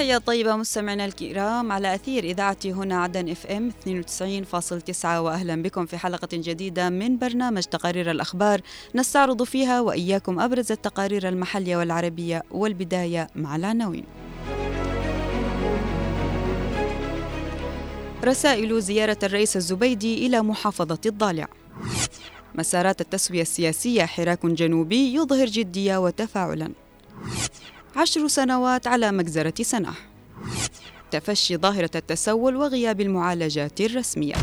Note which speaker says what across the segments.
Speaker 1: تحية طيبة مستمعينا الكرام على أثير إذاعة هنا عدن إف إم 92.9 وأهلا بكم في حلقة جديدة من برنامج تقارير الأخبار نستعرض فيها وإياكم أبرز التقارير المحلية والعربية والبداية مع العناوين. رسائل زيارة الرئيس الزبيدي إلى محافظة الضالع. مسارات التسوية السياسية حراك جنوبي يظهر جدية وتفاعلا. عشر سنوات على مجزرة سناح. تفشي ظاهرة التسول وغياب المعالجات الرسمية.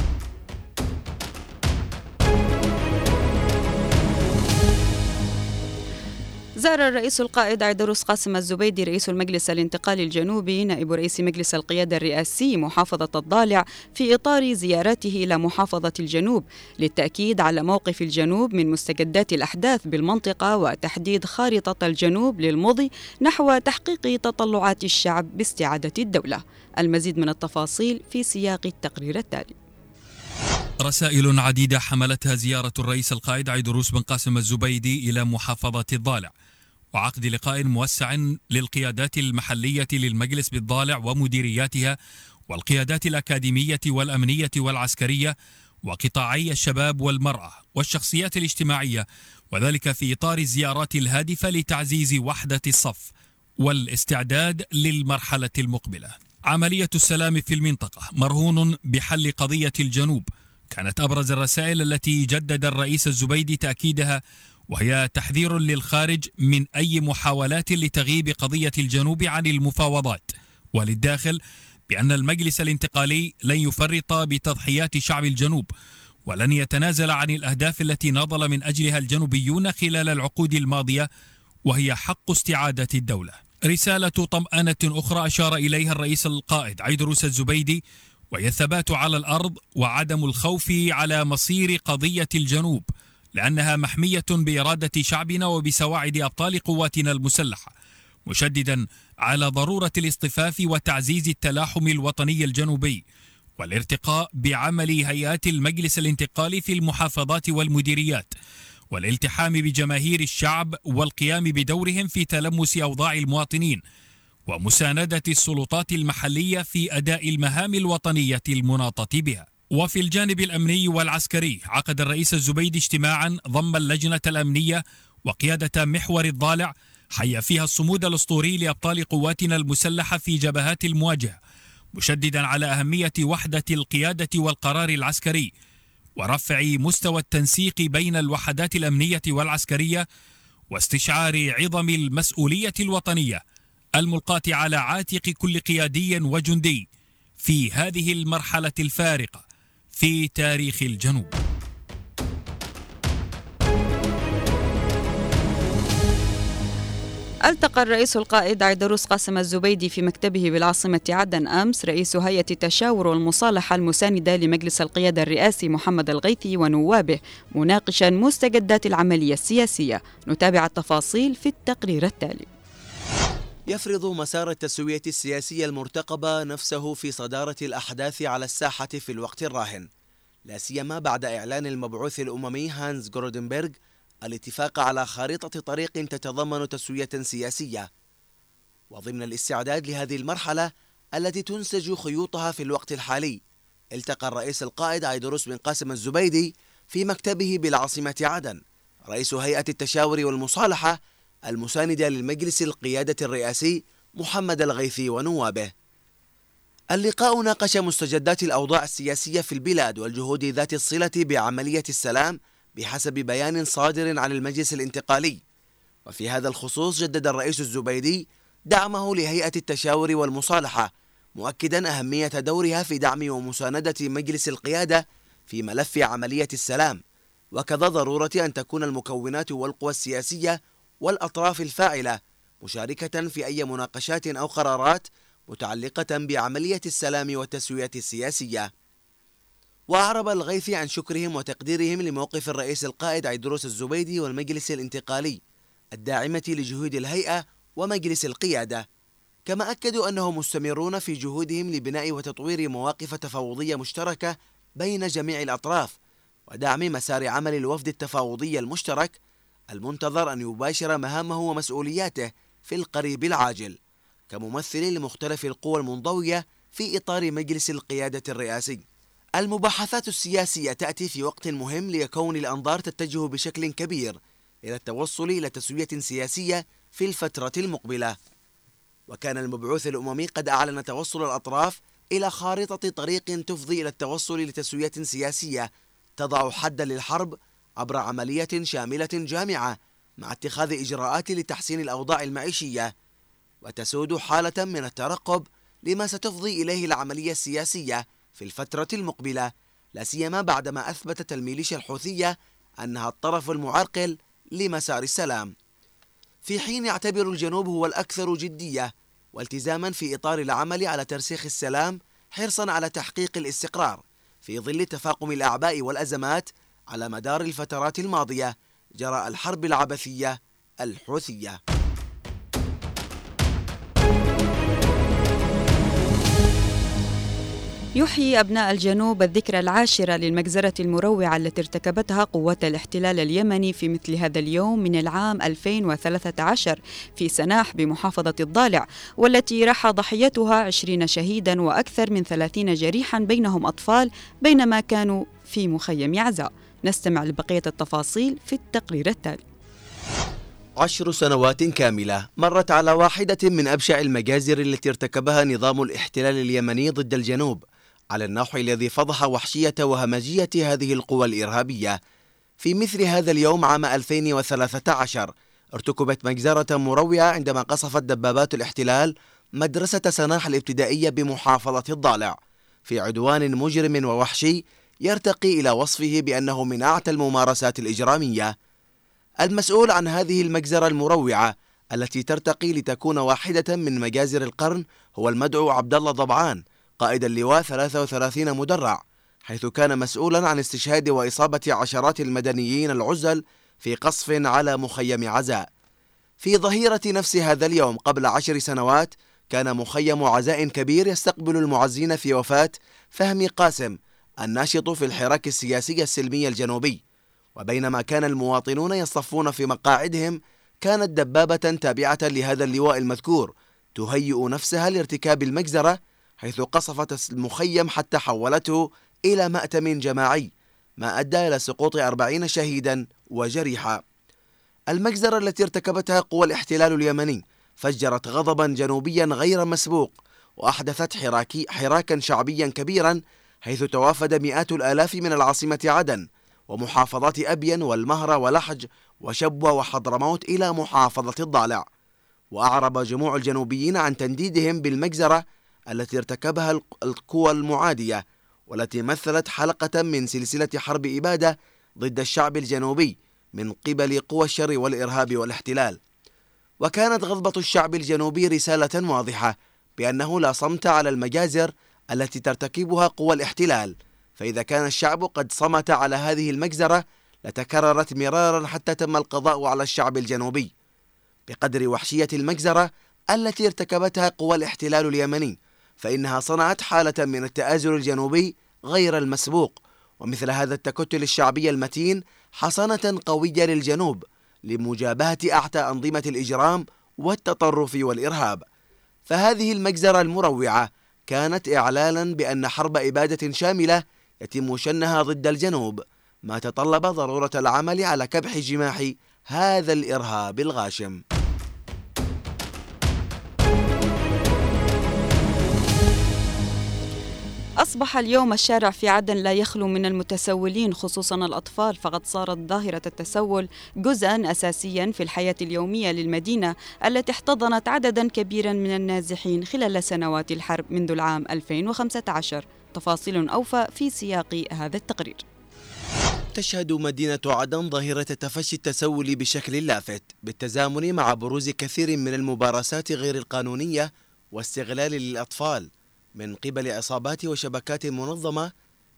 Speaker 1: زار الرئيس القائد عيدروس قاسم الزبيدي رئيس المجلس الانتقالي الجنوبي نائب رئيس مجلس القيادة الرئاسي محافظة الضالع في إطار زيارته إلى محافظة الجنوب للتأكيد على موقف الجنوب من مستجدات الأحداث بالمنطقة وتحديد خارطة الجنوب للمضي نحو تحقيق تطلعات الشعب باستعادة الدولة. المزيد من التفاصيل في سياق التقرير التالي.
Speaker 2: رسائل عديدة حملتها زيارة الرئيس القائد عيدروس بن قاسم الزبيدي إلى محافظة الضالع. وعقد لقاء موسع للقيادات المحلية للمجلس بالضالع ومديرياتها والقيادات الأكاديمية والأمنية والعسكرية وقطاعي الشباب والمرأة والشخصيات الاجتماعية وذلك في إطار الزيارات الهادفة لتعزيز وحدة الصف والاستعداد للمرحلة المقبلة. عملية السلام في المنطقة مرهون بحل قضية الجنوب كانت أبرز الرسائل التي جدد الرئيس الزبيدي تأكيدها وهي تحذير للخارج من أي محاولات لتغييب قضية الجنوب عن المفاوضات. وللداخل بأن المجلس الانتقالي لن يفرط بتضحيات شعب الجنوب ولن يتنازل عن الأهداف التي ناضل من أجلها الجنوبيون خلال العقود الماضية وهي حق استعادة الدولة. رسالة طمأنة أخرى أشار إليها الرئيس القائد عيدروس الزبيدي وهي الثبات على الأرض وعدم الخوف على مصير قضية الجنوب. لأنها محمية بإرادة شعبنا وبسواعد أبطال قواتنا المسلحة مشددا على ضرورة الاصطفاف وتعزيز التلاحم الوطني الجنوبي والارتقاء بعمل هيئات المجلس الانتقالي في المحافظات والمديريات والالتحام بجماهير الشعب والقيام بدورهم في تلمس أوضاع المواطنين ومساندة السلطات المحلية في أداء المهام الوطنية المناطة بها. وفي الجانب الأمني والعسكري عقد الرئيس الزبيدي اجتماعا ضم اللجنة الأمنية وقيادة محور الضالع حيا فيها الصمود الأسطوري لأبطال قواتنا المسلحة في جبهات المواجهة مشددا على أهمية وحدة القيادة والقرار العسكري ورفع مستوى التنسيق بين الوحدات الأمنية والعسكرية واستشعار عظم المسؤولية الوطنية الملقاة على عاتق كل قيادي وجندي في هذه المرحلة الفارقة. في تاريخ الجنوب.
Speaker 1: ألتقى الرئيس القائد عيدروس قاسم الزبيدي في مكتبه بالعاصمة عدن أمس رئيس هيئة التشاور والمصالحة المساندة لمجلس القيادة الرئاسي محمد الغيثي ونوابه مناقشا مستجدات العملية السياسية. نتابع التفاصيل في التقرير التالي.
Speaker 3: يفرض مسار التسوية السياسية المرتقبة نفسه في صدارة الأحداث على الساحة في الوقت الراهن لا سيما بعد إعلان المبعوث الأممي هانز جوردنبرغ الاتفاق على خارطة طريق تتضمن تسوية سياسية. وضمن الاستعداد لهذه المرحلة التي تنسج خيوطها في الوقت الحالي التقى الرئيس القائد عيدروس بن قاسم الزبيدي في مكتبه بالعاصمة عدن رئيس هيئة التشاور والمصالحة المساندة للمجلس القيادة الرئاسي محمد الغيثي ونوابه. اللقاء ناقش مستجدات الأوضاع السياسية في البلاد والجهود ذات الصلة بعملية السلام بحسب بيان صادر عن المجلس الانتقالي. وفي هذا الخصوص جدد الرئيس الزبيدي دعمه لهيئة التشاور والمصالحة مؤكدا أهمية دورها في دعم ومساندة مجلس القيادة في ملف عملية السلام. وكذا ضرورة أن تكون المكونات والقوى السياسية والأطراف الفاعلة مشاركة في أي مناقشات أو قرارات متعلقة بعملية السلام والتسوية السياسية. وأعرب الغيثي عن شكرهم وتقديرهم لموقف الرئيس القائد عيدروس الزبيدي والمجلس الانتقالي الداعمة لجهود الهيئة ومجلس القيادة. كما أكدوا أنهم مستمرون في جهودهم لبناء وتطوير مواقف تفاوضية مشتركة بين جميع الأطراف ودعم مسار عمل الوفد التفاوضي المشترك المنتظر أن يباشر مهامه ومسؤولياته في القريب العاجل كممثل لمختلف القوى المنضوية في إطار مجلس القيادة الرئاسي. المباحثات السياسية تأتي في وقت مهم ليكون الأنظار تتجه بشكل كبير إلى التوصل إلى تسوية سياسية في الفترة المقبلة. وكان المبعوث الأممي قد أعلن توصل الأطراف إلى خارطة طريق تفضي إلى التوصل لتسوية سياسية تضع حدا للحرب عبر عملية شاملة جامعة مع اتخاذ إجراءات لتحسين الأوضاع المعيشية وتسود حالة من الترقب لما ستفضي إليه العملية السياسية في الفترة المقبلة لا سيما بعدما أثبتت الميليشيا الحوثية أنها الطرف المعرقل لمسار السلام. في حين يعتبر الجنوب هو الأكثر جدية والتزاما في إطار العمل على ترسيخ السلام حرصا على تحقيق الاستقرار في ظل تفاقم الأعباء والأزمات على مدار الفترات الماضية جراء الحرب العبثية الحوثية.
Speaker 1: يحيي أبناء الجنوب الذكرى العاشرة للمجزرة المروعة التي ارتكبتها قوات الاحتلال اليمني في مثل هذا اليوم من العام 2013 في سناح بمحافظة الضالع والتي راح ضحيتها 20 شهيدا وأكثر من 30 جريحا بينهم أطفال بينما كانوا في مخيم عزاء. نستمع لبقية التفاصيل في التقرير التالي.
Speaker 3: عشر سنوات كاملة مرت على واحدة من أبشع المجازر التي ارتكبها نظام الاحتلال اليمني ضد الجنوب على النحو الذي فضح وحشية وهمجية هذه القوى الإرهابية. في مثل هذا اليوم عام 2013 ارتكبت مجزرة مروعة عندما قصفت دبابات الاحتلال مدرسة سناح الابتدائية بمحافظة الضالع. في عدوان مجرم ووحشي يرتقي إلى وصفه بأنه من أعتى الممارسات الإجرامية. المسؤول عن هذه المجزرة المروعة التي ترتقي لتكون واحدة من مجازر القرن هو المدعو عبد الله ضبعان قائد اللواء 33 مدرع حيث كان مسؤولا عن استشهاد وإصابة عشرات المدنيين العزل في قصف على مخيم عزاء. في ظهيرة نفس هذا اليوم قبل عشر سنوات كان مخيم عزاء كبير يستقبل المعزين في وفاة فهمي قاسم الناشط في الحراك السياسي السلمي الجنوبي. وبينما كان المواطنون يصطفون في مقاعدهم كانت دبابة تابعة لهذا اللواء المذكور تهيئ نفسها لارتكاب المجزرة حيث قصفت المخيم حتى حولته إلى مأتم جماعي ما أدى إلى سقوط أربعين شهيدا وجريحا. المجزرة التي ارتكبتها قوى الاحتلال اليمني فجرت غضبا جنوبيا غير مسبوق وأحدثت حراكي حراكا شعبيا كبيرا حيث توافد مئات الآلاف من العاصمة عدن ومحافظات أبين والمهرة ولحج وشبوة وحضرموت إلى محافظة الضالع. وأعرب جموع الجنوبيين عن تنديدهم بالمجزرة التي ارتكبها القوى المعادية والتي مثلت حلقة من سلسلة حرب إبادة ضد الشعب الجنوبي من قبل قوى الشر والإرهاب والاحتلال. وكانت غضبة الشعب الجنوبي رسالة واضحة بأنه لا صمت على المجازر التي ترتكبها قوى الاحتلال. فإذا كان الشعب قد صمت على هذه المجزرة لتكررت مرارا حتى تم القضاء على الشعب الجنوبي. بقدر وحشية المجزرة التي ارتكبتها قوى الاحتلال اليمني فإنها صنعت حالة من التآزر الجنوبي غير المسبوق. ومثل هذا التكتل الشعبي المتين حصنة قوية للجنوب لمجابهة أعتى أنظمة الإجرام والتطرف والإرهاب. فهذه المجزرة المروعة كانت إعلانا بأن حرب إبادة شاملة يتم شنها ضد الجنوب ما تطلب ضرورة العمل على كبح جماح هذا الإرهاب الغاشم.
Speaker 1: أصبح اليوم الشارع في عدن لا يخلو من المتسولين خصوصا الأطفال فقد صارت ظاهرة التسول جزءا أساسيا في الحياة اليومية للمدينة التي احتضنت عددا كبيرا من النازحين خلال سنوات الحرب منذ العام 2015 تفاصيل أوفى في سياق هذا التقرير.
Speaker 3: تشهد مدينة عدن ظاهرة تفشي التسول بشكل لافت بالتزامن مع بروز كثير من الممارسات غير القانونية واستغلال للأطفال. من قبل عصابات وشبكات منظمة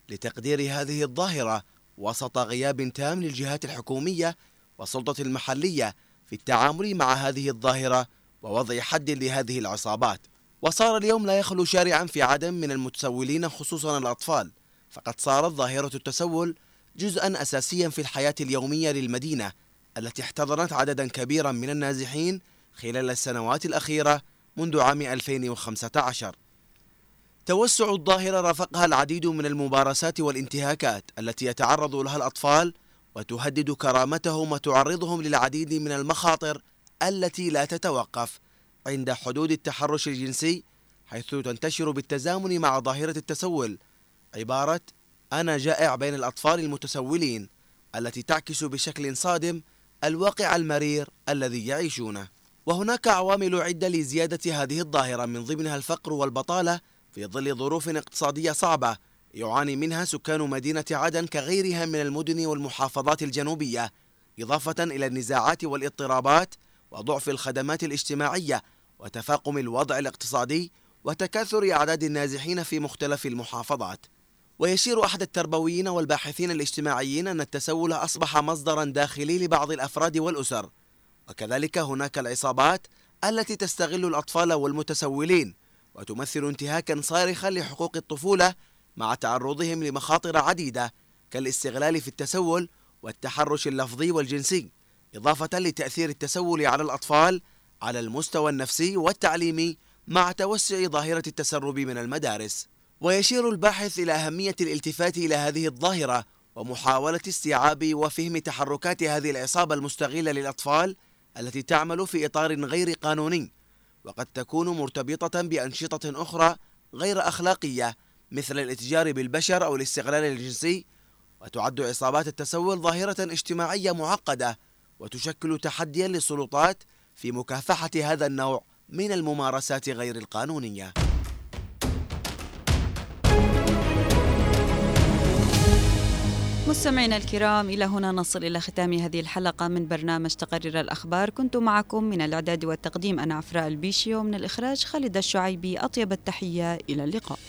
Speaker 3: لتقدير هذه الظاهرة وسط غياب تام للجهات الحكومية والسلطة المحلية في التعامل مع هذه الظاهرة ووضع حد لهذه العصابات. وصار اليوم لا يخلو شارعا في عدن من المتسولين خصوصا الأطفال. فقد صارت ظاهرة التسول جزءا أساسيا في الحياة اليومية للمدينة التي احتضنت عددا كبيرا من النازحين خلال السنوات الأخيرة منذ عام 2015 توسع الظاهرة رافقها العديد من الممارسات والانتهاكات التي يتعرض لها الأطفال وتهدد كرامتهم وتعرضهم للعديد من المخاطر التي لا تتوقف عند حدود التحرش الجنسي حيث تنتشر بالتزامن مع ظاهرة التسول عبارة أنا جائع بين الأطفال المتسولين التي تعكس بشكل صادم الواقع المرير الذي يعيشونه. وهناك عوامل عدة لزيادة هذه الظاهرة من ضمنها الفقر والبطالة في ظل ظروف اقتصادية صعبة يعاني منها سكان مدينة عدن كغيرها من المدن والمحافظات الجنوبية إضافة إلى النزاعات والاضطرابات وضعف الخدمات الاجتماعية وتفاقم الوضع الاقتصادي وتكاثر أعداد النازحين في مختلف المحافظات. ويشير أحد التربويين والباحثين الاجتماعيين أن التسول أصبح مصدرا داخلي لبعض الأفراد والأسر وكذلك هناك العصابات التي تستغل الأطفال والمتسولين وتمثل انتهاكا صارخا لحقوق الطفولة مع تعرضهم لمخاطر عديدة كالاستغلال في التسول والتحرش اللفظي والجنسي إضافة لتأثير التسول على الأطفال على المستوى النفسي والتعليمي مع توسع ظاهرة التسرب من المدارس. ويشير الباحث إلى أهمية الالتفات إلى هذه الظاهرة ومحاولة استيعاب وفهم تحركات هذه العصابة المستغلة للأطفال التي تعمل في إطار غير قانوني. وقد تكون مرتبطة بأنشطة أخرى غير أخلاقية مثل الاتجار بالبشر أو الاستغلال الجنسي وتعد عصابات التسول ظاهرة اجتماعية معقدة وتشكل تحديا للسلطات في مكافحة هذا النوع من الممارسات غير القانونية.
Speaker 1: مستمعينا الكرام إلى هنا نصل إلى ختام هذه الحلقة من برنامج تقرر الأخبار. كنت معكم من الإعداد والتقديم أنا عفراء البيشي ومن الإخراج خالد الشعيبي. أطيب التحية إلى اللقاء.